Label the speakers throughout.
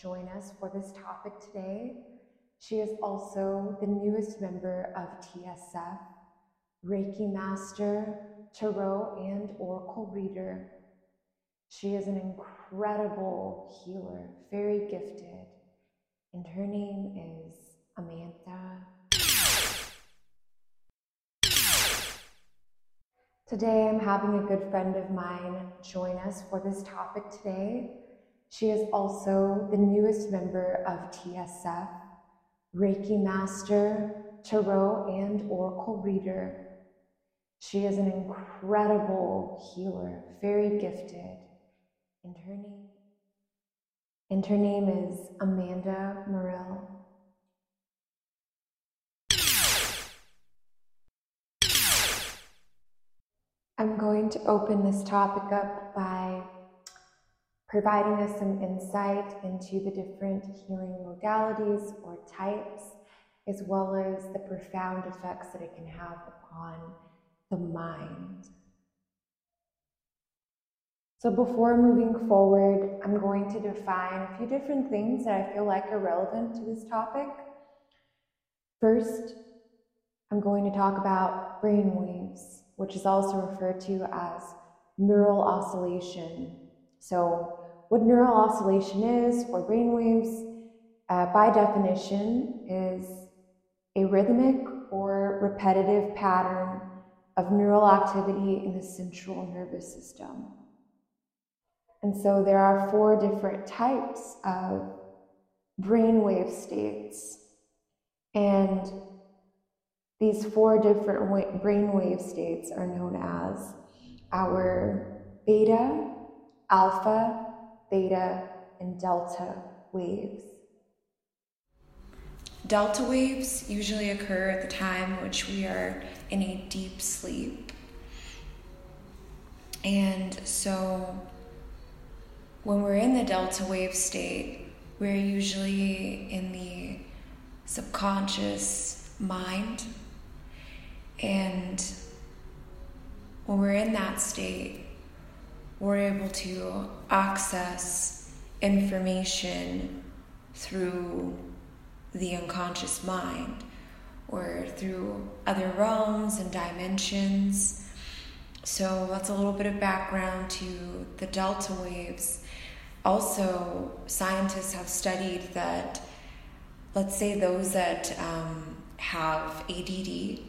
Speaker 1: join us for this topic today. She is also the newest member of TSF, Reiki Master, Tarot, and Oracle Reader. She is an incredible healer, very gifted, and her name is Amanda. Today, I'm having a good friend of mine join us for this topic today. She is also the newest member of TSF, Reiki Master, Tarot, and Oracle Reader. She is an incredible healer, very gifted, and her name and her name is Amanda Morell. I'm going to open this topic up by providing us some insight into the different healing modalities or types, as well as the profound effects that it can have upon the mind. So, before moving forward, I'm going to define a few different things that I feel like are relevant to this topic. First, I'm going to talk about brain waves which is also referred to as neural oscillation. So, what neural oscillation is, or brainwaves, uh, by definition, is a rhythmic or repetitive pattern of neural activity in the central nervous system. And so there are four different types of brainwave states. And these four different brainwave states are known as our beta, alpha, theta, and delta waves.
Speaker 2: Delta waves usually occur at the time which we are in a deep sleep. And so when we're in the delta wave state, we're usually in the subconscious mind and when we're in that state, we're able to access information through the unconscious mind or through other realms and dimensions. So that's a little bit of background to the delta waves. Also, scientists have studied that, let's say, those that um, have ADD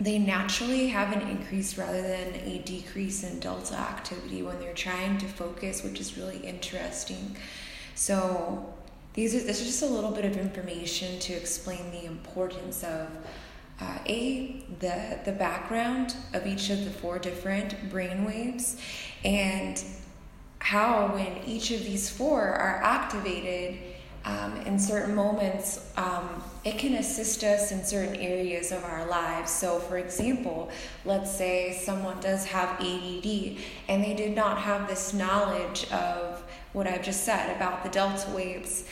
Speaker 2: they naturally have an increase rather than a decrease in delta activity when they're trying to focus, which is really interesting. So these are this is just a little bit of information to explain the importance of uh, a the the background of each of the four different brain waves and how when each of these four are activated um, in certain moments, um, it can assist us in certain areas of our lives. So, for example, let's say someone does have ADD and they did not have this knowledge of what I've just said about the delta waves.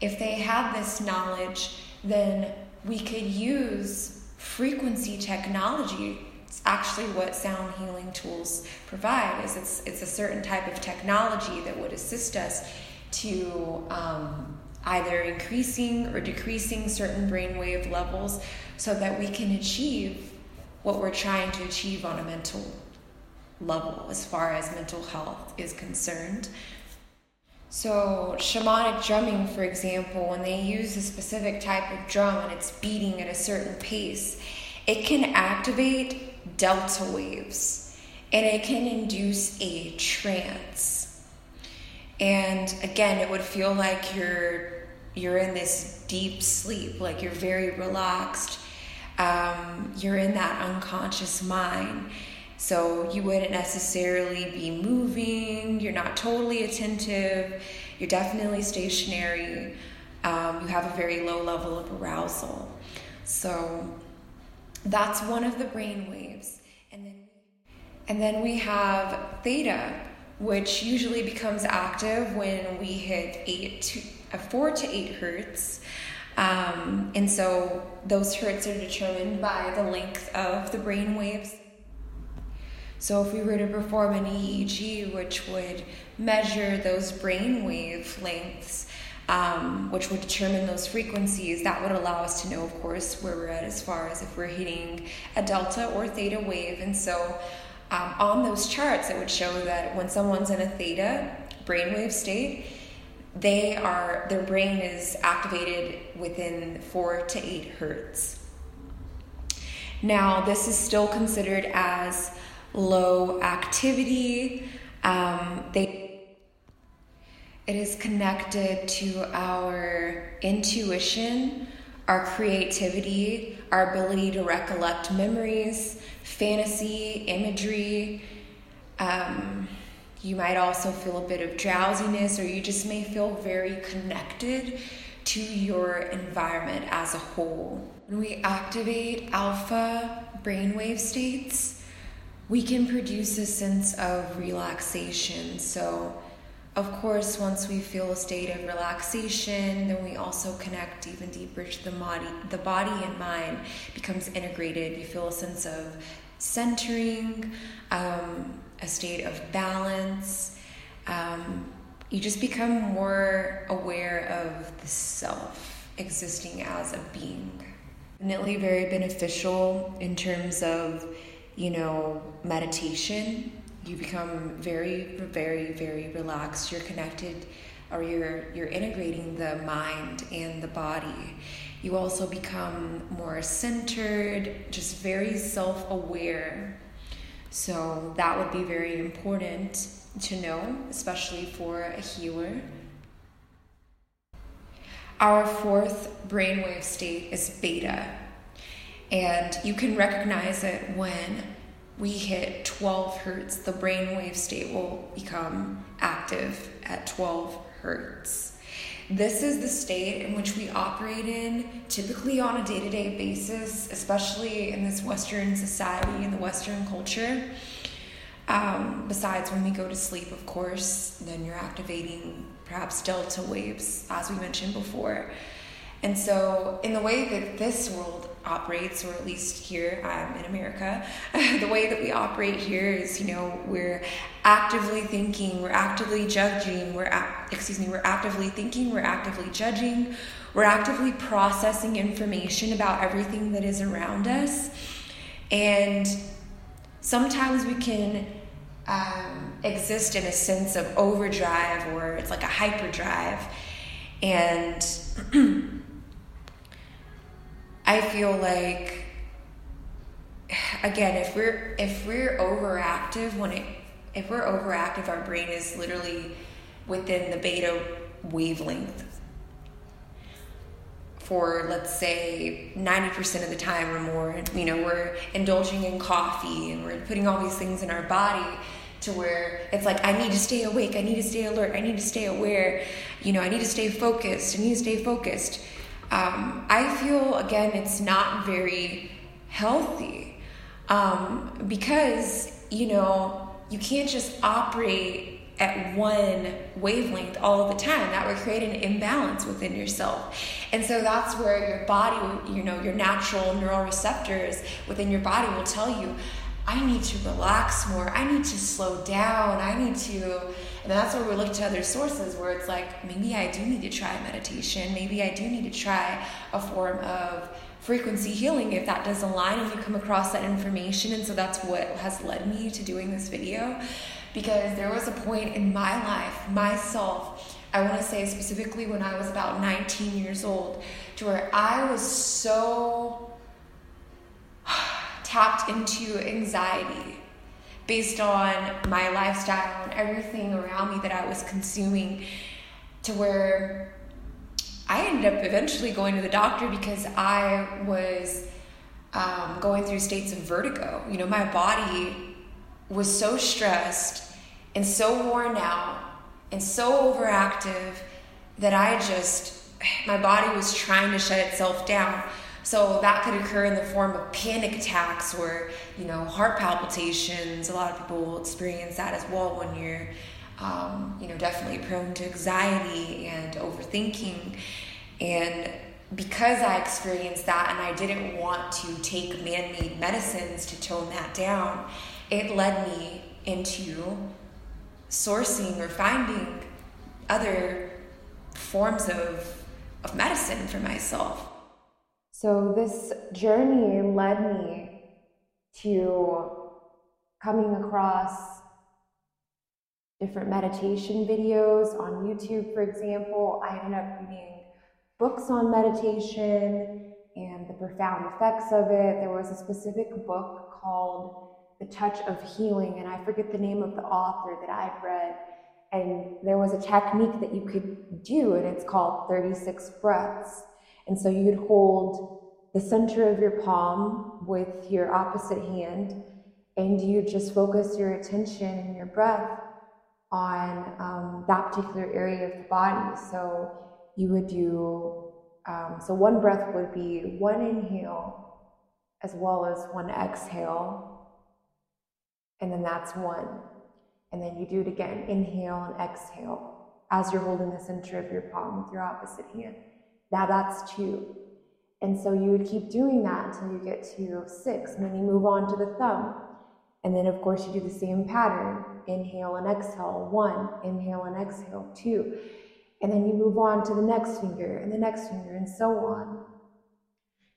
Speaker 2: If they had this knowledge, then we could use frequency technology it's actually what sound healing tools provide is it's, it's a certain type of technology that would assist us to um, either increasing or decreasing certain brainwave levels so that we can achieve what we're trying to achieve on a mental level as far as mental health is concerned. So, shamanic drumming, for example, when they use a specific type of drum and it's beating at a certain pace, it can activate delta waves and it can induce a trance. And again, it would feel like you're you're in this deep sleep, like you're very relaxed. Um, you're in that unconscious mind. So you wouldn't necessarily be moving, you're not totally attentive, you're definitely stationary. Um, you have a very low level of arousal. So that's one of the brain waves. And then, and then we have theta, which usually becomes active when we hit eight to four to eight hertz. Um, and so those hertz are determined by the length of the brain waves. So, if we were to perform an EEG, which would measure those brain wave lengths, um, which would determine those frequencies, that would allow us to know, of course, where we're at as far as if we're hitting a delta or theta wave. And so, um, on those charts, it would show that when someone's in a theta brainwave state, they are their brain is activated within four to eight hertz. Now, this is still considered as low activity. Um, they it is connected to our intuition, our creativity, our ability to recollect memories, fantasy, imagery. Um, you might also feel a bit of drowsiness, or you just may feel very connected to your environment as a whole. When we activate alpha brainwave states, we can produce a sense of relaxation. So, of course, once we feel a state of relaxation, then we also connect even deeper to the body. The body and mind becomes integrated. You feel a sense of centering, um, a state of balance. Um, you just become more aware of the self existing as a being. Definitely very beneficial in terms of, you know, meditation. You become very, very, very relaxed. You're connected or you're you're integrating the mind and the body. You also become more centered, just very self-aware so that would be very important to know, especially for a healer. Our fourth brainwave state is beta, and you can recognize it when we hit 12 hertz. The brainwave state will become active at 12 hertz. This is the state in which we operate in typically on a day to day basis, especially in this Western society and the Western culture. Um, besides when we go to sleep, of course, then you're activating perhaps delta waves, as we mentioned before. And so, in the way that this world operates, or at least here um, in America, the way that we operate here is, you know, we're actively thinking, we're actively judging, we're excuse me, we're actively thinking, we're actively judging, we're actively processing information about everything that is around us, and sometimes we can um, exist in a sense of overdrive, or it's like a hyperdrive, and I feel like again, if we're if we're overactive when it if we're overactive, our brain is literally within the beta wavelength. For let's say 90% of the time or more you know we're indulging in coffee and we're putting all these things in our body to where it's like i need to stay awake i need to stay alert i need to stay aware you know i need to stay focused i need to stay focused um, I feel again it's not very healthy um, because you know you can't just operate at one wavelength all the time. That would create an imbalance within yourself. And so that's where your body you know your natural neural receptors within your body will tell you i need to relax more. I need to slow down. I need to and that's where we look to other sources where it's like, maybe I do need to try meditation. Maybe I do need to try a form of frequency healing if that does align and you come across that information. And so that's what has led me to doing this video because there was a point in my life, myself, I want to say specifically when I was about 19 years old, to where I was so tapped into anxiety based on my lifestyle and everything around me that I was consuming to where I ended up eventually going to the doctor because I was um, going through states of vertigo. You know, my body was so stressed and so worn out and so overactive that I just, my body was trying to shut itself down. So that could occur in the form of panic attacks or, you know, heart palpitations. A lot of people will experience that as well when you're, um, you know, definitely prone to anxiety and overthinking. And because I experienced that and I didn't want to take man made medicines to tone that down,
Speaker 3: it led me into sourcing or finding other forms of, of medicine for myself.
Speaker 2: So, this journey led me to coming across different meditation videos on YouTube, for example. I ended up reading books on meditation and the profound effects of it. There was a specific book called The Touch of Healing, and I forget the name of the author that I'd read. And there was a technique that you could do, and it's called 36 breaths. And so you'd hold the center of your palm with your opposite hand, and you just focus your attention and your breath on um, that particular area of the body. So you would do, um, so one breath would be one inhale as well as one exhale, and then that's one. And then you do it again, inhale and exhale as you're holding the center of your palm with your opposite hand. Now that's two. And so you would keep doing that until you get to six, and then you move on to the thumb. And then, of course, you do the same pattern inhale and exhale, one, inhale and exhale, two. And then you move on to the next finger and the next finger, and so on.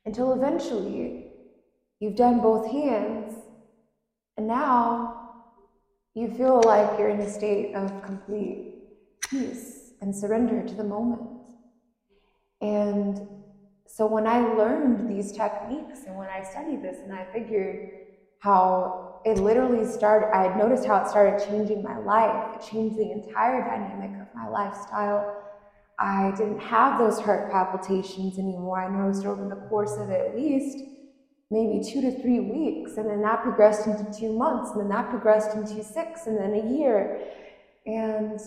Speaker 2: Until eventually you've done both hands, and now you feel like you're in a state of complete peace and surrender to the moment. And so when I learned these techniques and when I studied this and I figured how it literally started, I had noticed how it started changing my life. It changed the entire dynamic of my lifestyle. I didn't have those heart palpitations anymore. I noticed over the course of at least maybe two to three weeks. And then that progressed into two months. And then that progressed into six and then a year. And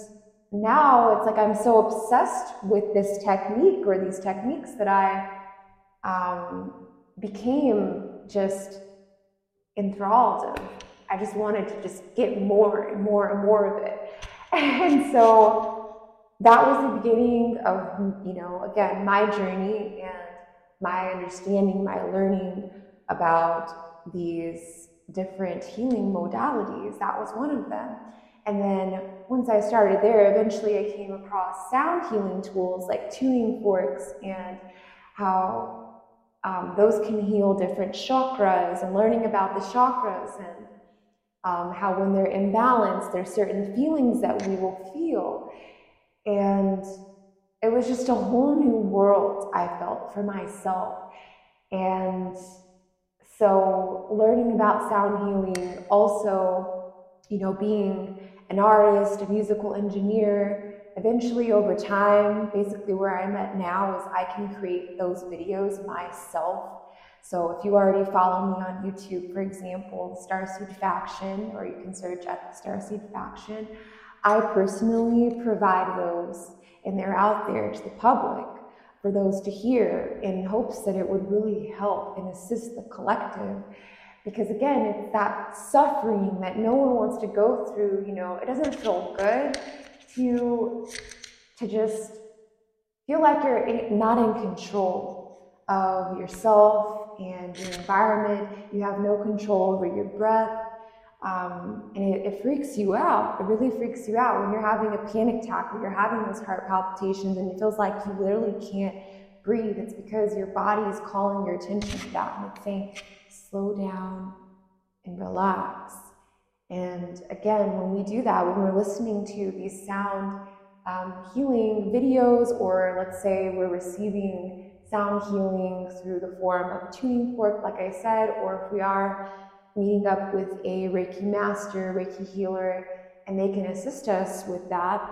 Speaker 2: now it's like I'm so obsessed with this technique or these techniques that I um, became just enthralled of. I just wanted to just get more and more and more of it. And so that was the beginning of, you know, again, my journey and my understanding, my learning about these different healing modalities. That was one of them. And then once I started there, eventually I came across sound healing tools like tuning forks and how um, those can heal different chakras and learning about the chakras and um, how when they're imbalanced, there's certain feelings that we will feel. And it was just a whole new world I felt for myself. And so learning about sound healing, also, you know, being an artist, a musical engineer. Eventually, over time, basically where I'm at now is I can create those videos myself. So if you already follow me on YouTube, for example, Starseed Faction, or you can search at Starseed Faction, I personally provide those and they're out there to the public for those to hear in hopes that it would really help and assist the collective because again it's that suffering that no one wants to go through you know it doesn't feel good to to just feel like you're not in control of yourself and your environment. You have no control over your breath. Um, and it, it, freaks you out. It really freaks you out when you're having a panic attack when you're having those heart palpitations and it feels like you literally can't breathe. It's because your body is calling your attention to that. And it's saying slow down and relax. And again, when we do that, when we're listening to these sound um, healing videos, or let's say we're receiving sound healing through the form of tuning fork, like I said, or if we are meeting up with a Reiki master, Reiki healer, and they can assist us with that,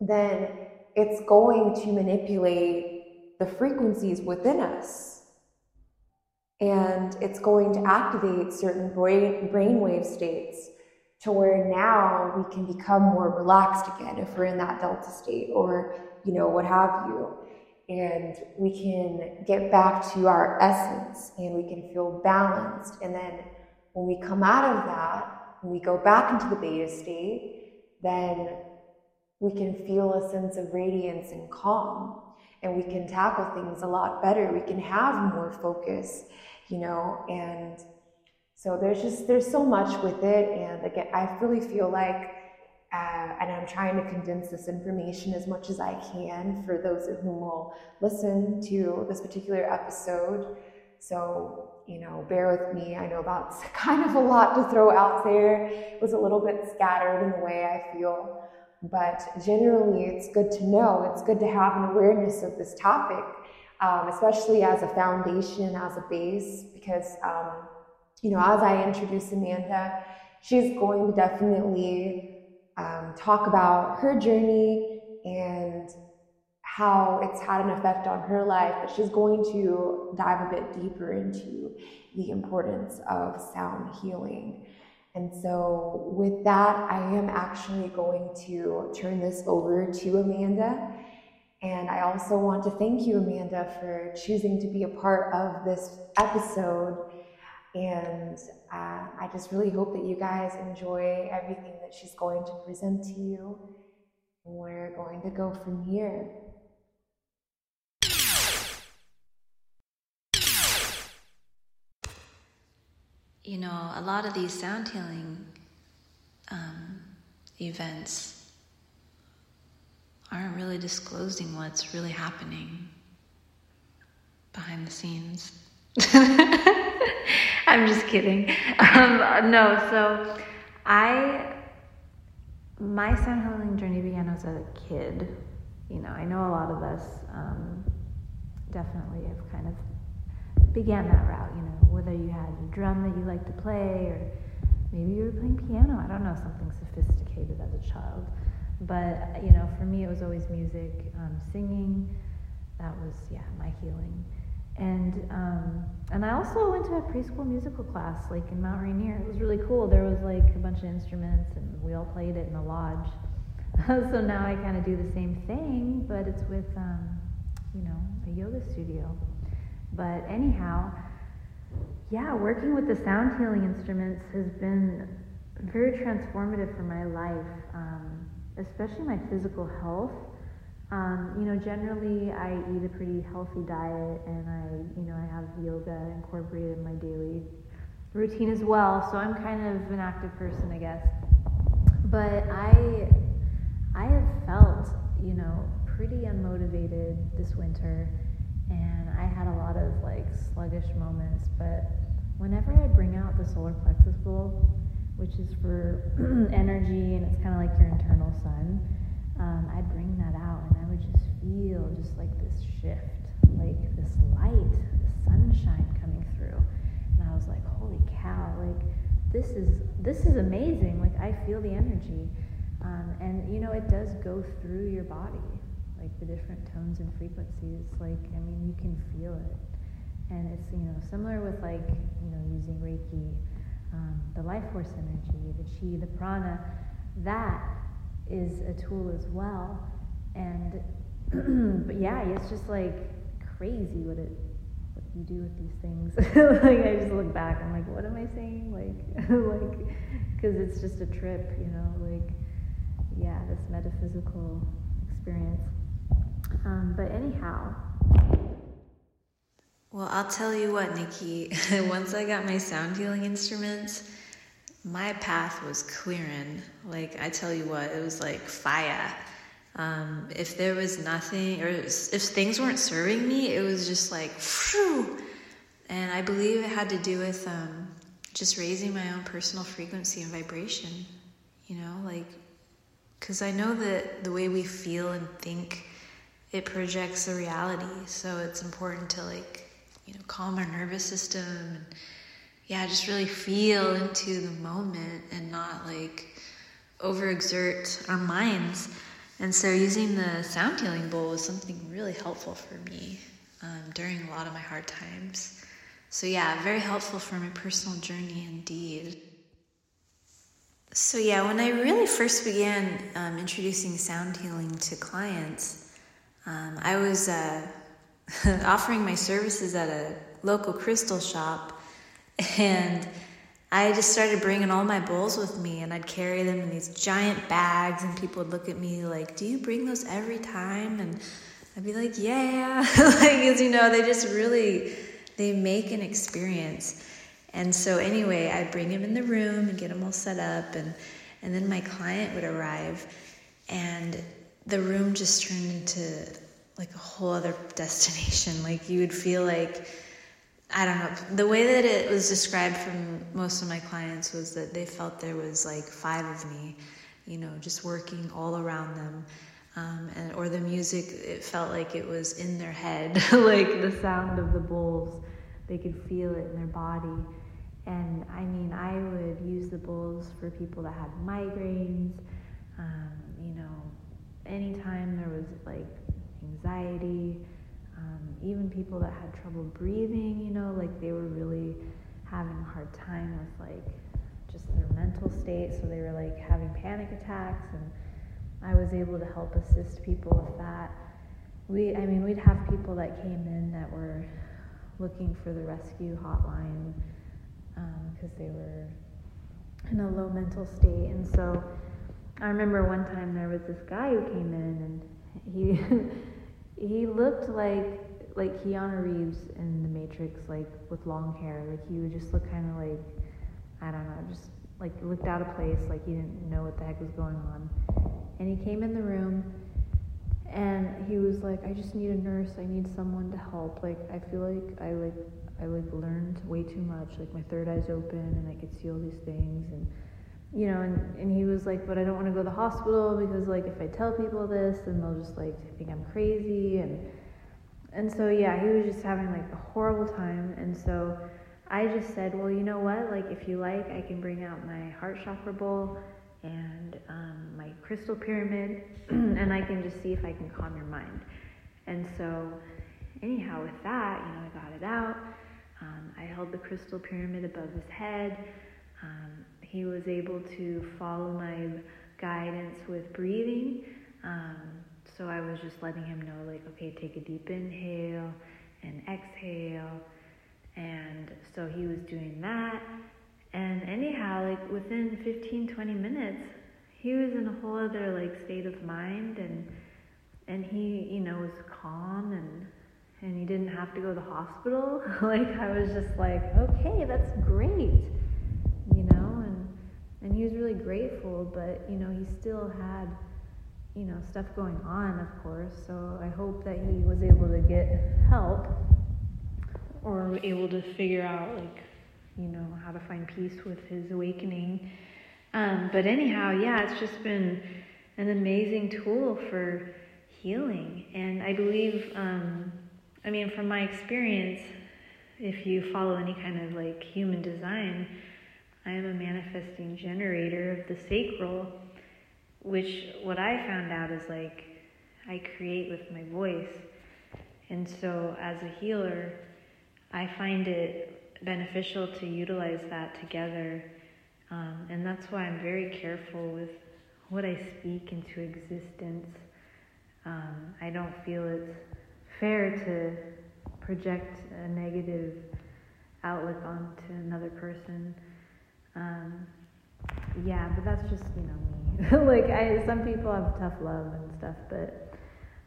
Speaker 2: then it's going to manipulate the frequencies within us and it's going to activate certain brain brainwave states to where now we can become more relaxed again if we're in that delta state or you know what have you. And we can get back to our essence and we can feel balanced. And then when we come out of that when we go back into the beta state then we can feel a sense of radiance and calm and we can tackle things a lot better we can have more focus you know, and So there's just there's so much with it, and again, I really feel like, uh, and I'm trying to condense this information as much as I can for those of whom will listen to this particular episode. So you know, bear with me. I know that's kind of a lot to throw out there. It was a little bit scattered in a way I feel, but generally, it's good to know. It's good to have an awareness of this topic, um, especially as a foundation, as a base, because. Um, you know, as I introduce Amanda, she's going to definitely um, talk about her journey and how it's had an effect on her life, but she's going to dive a bit deeper into the importance of sound healing. And so, with that, I am actually going to turn this over to Amanda. And I also want to thank you, Amanda, for choosing to be a part of this episode and uh, I just really hope that you guys enjoy everything that she's going to present to you. We're going to go from here.
Speaker 4: You know, a lot of these sound healing um, events aren't really disclosing what's really happening behind the scenes. I'm just kidding. Um, no, so I, my sound healing journey began as a kid. You know, I know a lot of us um, definitely have kind of began that route. You know, whether you had a drum that you liked to play, or maybe you were playing piano. I don't know, something sophisticated as a child. But you know, for me, it was always music, um, singing. That was yeah, my healing. And um, and I also went to a preschool musical class, like in Mount Rainier. It was really cool. There was like a bunch of instruments, and we all played it in the lodge. so now I kind of do the same thing, but it's with um, you know a yoga studio. But anyhow, yeah, working with the sound healing instruments has been very transformative for my life, um, especially my physical health. Um, you know, generally I eat a pretty healthy diet and I, you know, I have yoga incorporated in my daily routine as well. So I'm kind of an active person, I guess. But I, I have felt, you know, pretty unmotivated this winter and I had a lot of like sluggish moments. But whenever I bring out the solar plexus bowl, which is for energy and it's kind of like your internal sun, um, I'd bring that out and I would just feel just like this shift, like this light, the sunshine coming through. And I was like, holy cow, like this is this is amazing. Like I feel the energy. Um, and you know, it does go through your body, like the different tones and frequencies. Like, I mean, you can feel it. And it's, you know, similar with like, you know, using Reiki, um, the life force energy, the chi, the prana, that is a tool as well. And but yeah, it's just like crazy what it what you do with these things. like I just look back, I'm like, what am I saying? Like like because it's just a trip, you know. Like yeah, this metaphysical experience. Um, but anyhow.
Speaker 5: Well, I'll tell you what, Nikki. Once I got my sound healing instruments, my path was clearing. Like I tell you what, it was like fire. Um, if there was nothing, or if things weren't serving me, it was just like, phew. And I believe it had to do with um, just raising my own personal frequency and vibration. You know, like, because I know that the way we feel and think, it projects the reality. So it's important to like, you know, calm our nervous system and yeah, just really feel into the moment and not like overexert our minds. And so using the sound healing bowl was something really helpful for me um, during a lot of my hard times. So, yeah, very helpful for my personal journey indeed. So, yeah, when I really first began um, introducing sound healing to clients, um, I was uh, offering my services at a local crystal shop and I just started bringing all my bowls with me and I'd carry them in these giant bags and people would look at me like, "Do you bring those every time?" And I'd be like, "Yeah." like as you know, they just really they make an experience.
Speaker 4: And so anyway, I'd bring him in the room and get him all set up and and then my client would arrive and the room just turned into like a whole other destination. Like you would feel like I don't know. The way that it was described from most of my clients was that they felt there was like five of me, you know, just working all around them. Um, and or the music, it felt like it was in their head, like the sound of the bowls. They could feel it in their body. And I mean, I would use the bowls for people that had migraines. Um, you know, anytime there was like anxiety um, even people that had trouble breathing, you know, like they were really having a hard time with like just their mental state. So they were like having panic attacks, and I was able to help assist people with that. We, I mean, we'd have people that came in that were looking for the rescue hotline because um, they were in a low mental state. And so I remember one time there was this guy who came in and he he looked like like Keanu Reeves in The Matrix, like with long hair. Like he would just look kind of like I don't know, just like looked out of place, like he didn't know what the heck was going on. And he came in the room, and he was like, "I just need a nurse. I need someone to help. Like I feel like I like I like learned way too much. Like my third eye's open, and I could see all these things and." You know, and, and he was like, but I don't want to go to the hospital because like if I tell people this, then they'll just like think I'm crazy and and so yeah, he was just having like a horrible time and so I just said, well, you know what? Like if you like, I can bring out my heart chakra bowl and um, my crystal pyramid, and I can just see if I can calm your mind. And so, anyhow, with that, you know, I got it out. Um, I held the crystal pyramid above his head. Um, he was able to follow my guidance with breathing. Um, so I was just letting him know, like, okay, take a deep inhale and exhale. And so he was doing that. And anyhow, like within 15, 20 minutes, he was in a whole other like state of mind and and he, you know, was calm and and he didn't have to go to the hospital. like I was just like, okay, that's great and he was really grateful but you know he still had you know stuff going on of course. So i hope that he was able to get help or able to figure out like you know how to find peace with his awakening. Um, but anyhow yeah it's just been an amazing tool for healing. And i believe um, i mean from my experience if you follow any kind of like human design I am a manifesting generator of the sacral, which what I found out is like I create with my voice. And so as a healer, I find it beneficial to utilize that together. Um, and that's why I'm very careful with what I speak into existence. Um, I don't feel it's fair to project a negative outlook onto another person. Um, yeah, but that's just you know me. like I, some people have tough love and stuff, but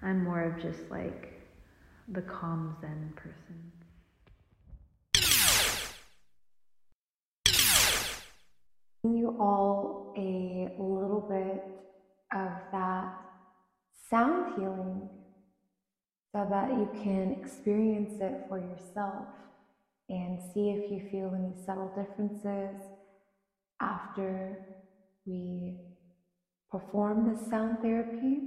Speaker 4: I'm more of just like the calm Zen person.
Speaker 2: You all a little bit of that sound healing so that you can experience it for yourself and see if you feel any subtle differences after we perform the sound therapy.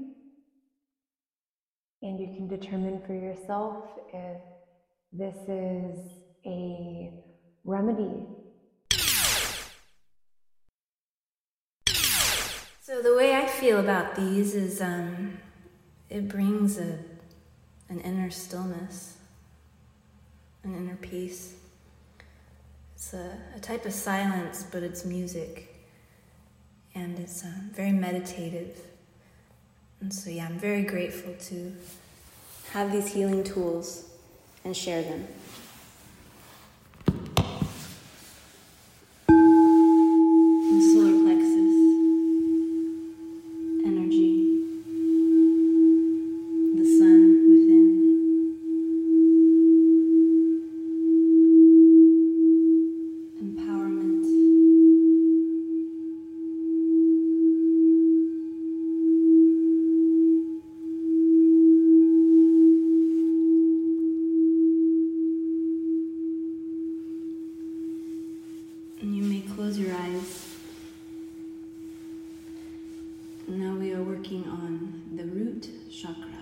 Speaker 2: And you can determine for yourself if this is a remedy.
Speaker 4: So the way I feel about these is um, it brings a, an inner stillness, an inner peace. It's a, a type of silence, but it's music. And it's um, very meditative. And so, yeah, I'm very grateful to have these healing tools and share them. working on the root chakra.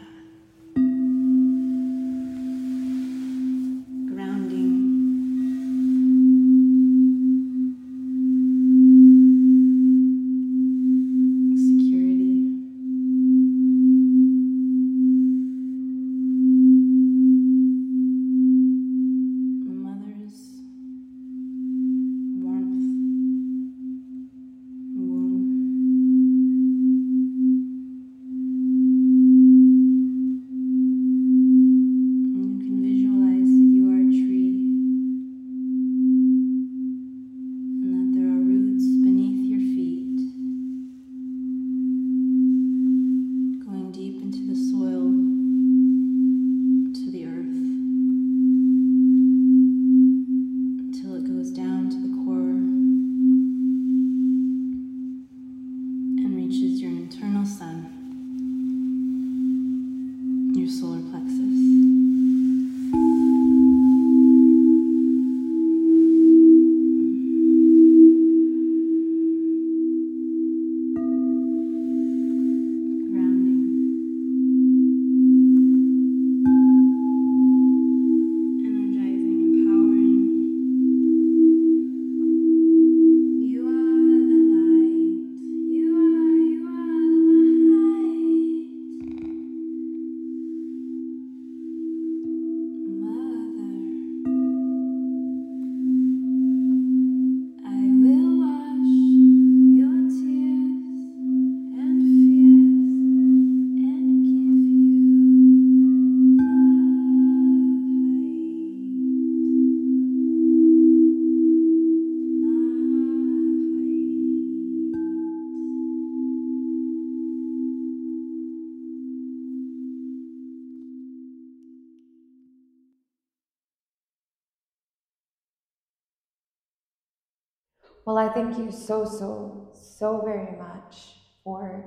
Speaker 2: Well, I thank you so, so, so very much for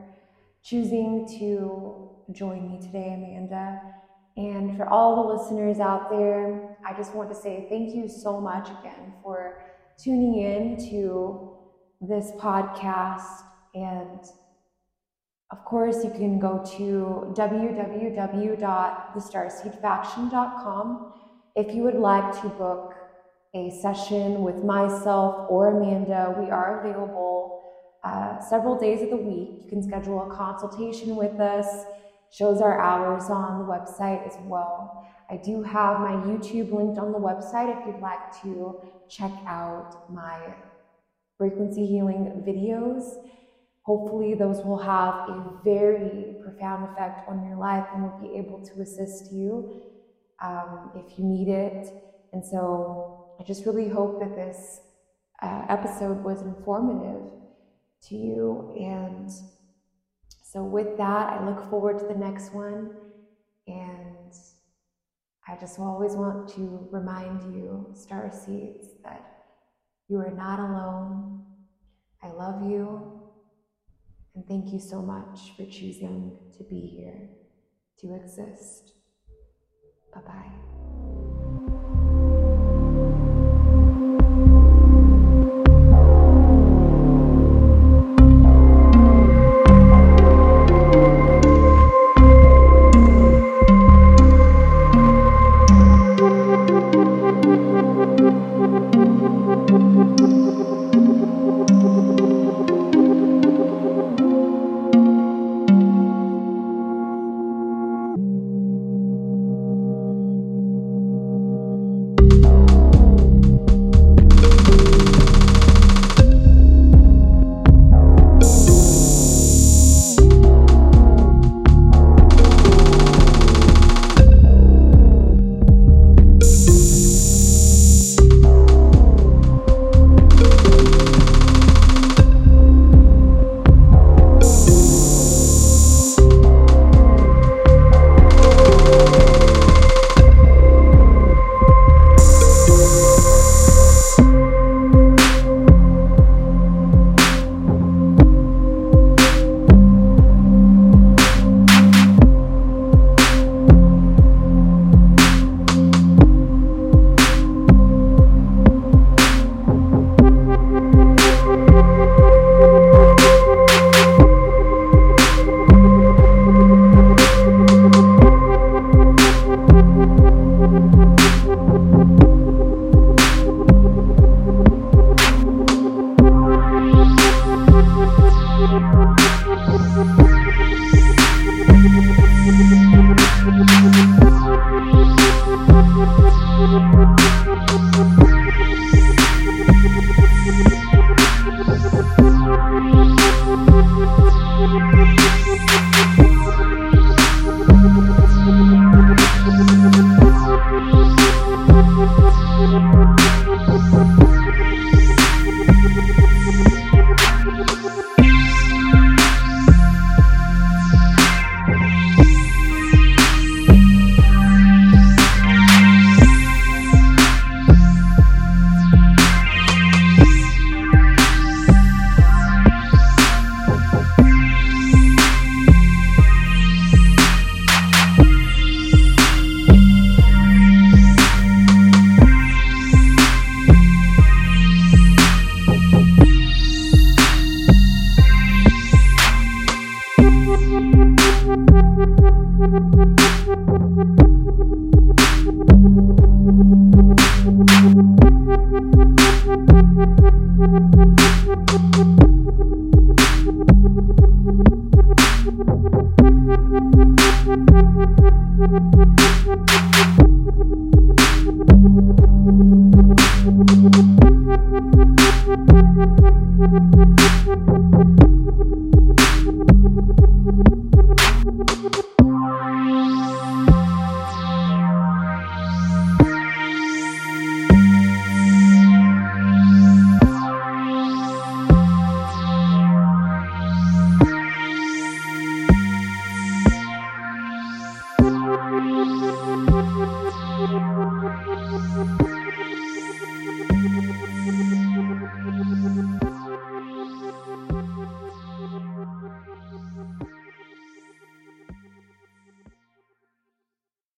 Speaker 2: choosing to join me today, Amanda. And for all the listeners out there, I just want to say thank you so much again for tuning in to this podcast. And of course, you can go to www.thestarseedfaction.com if you would like to book a session with myself or Amanda. We are available uh, several days of the week. You can schedule a consultation with us, shows our hours on the website as well. I do have my YouTube linked on the website if you'd like to check out my frequency healing videos. Hopefully, those will have a very profound effect on your life and will be able to assist you um, if you need it. And so, I just really hope that this uh, episode was informative to you. And so, with that, I look forward to the next one. And I just always want to remind you, Star Seeds, that you are not alone. I love you. And thank you so much for choosing to be here, to exist. Bye bye.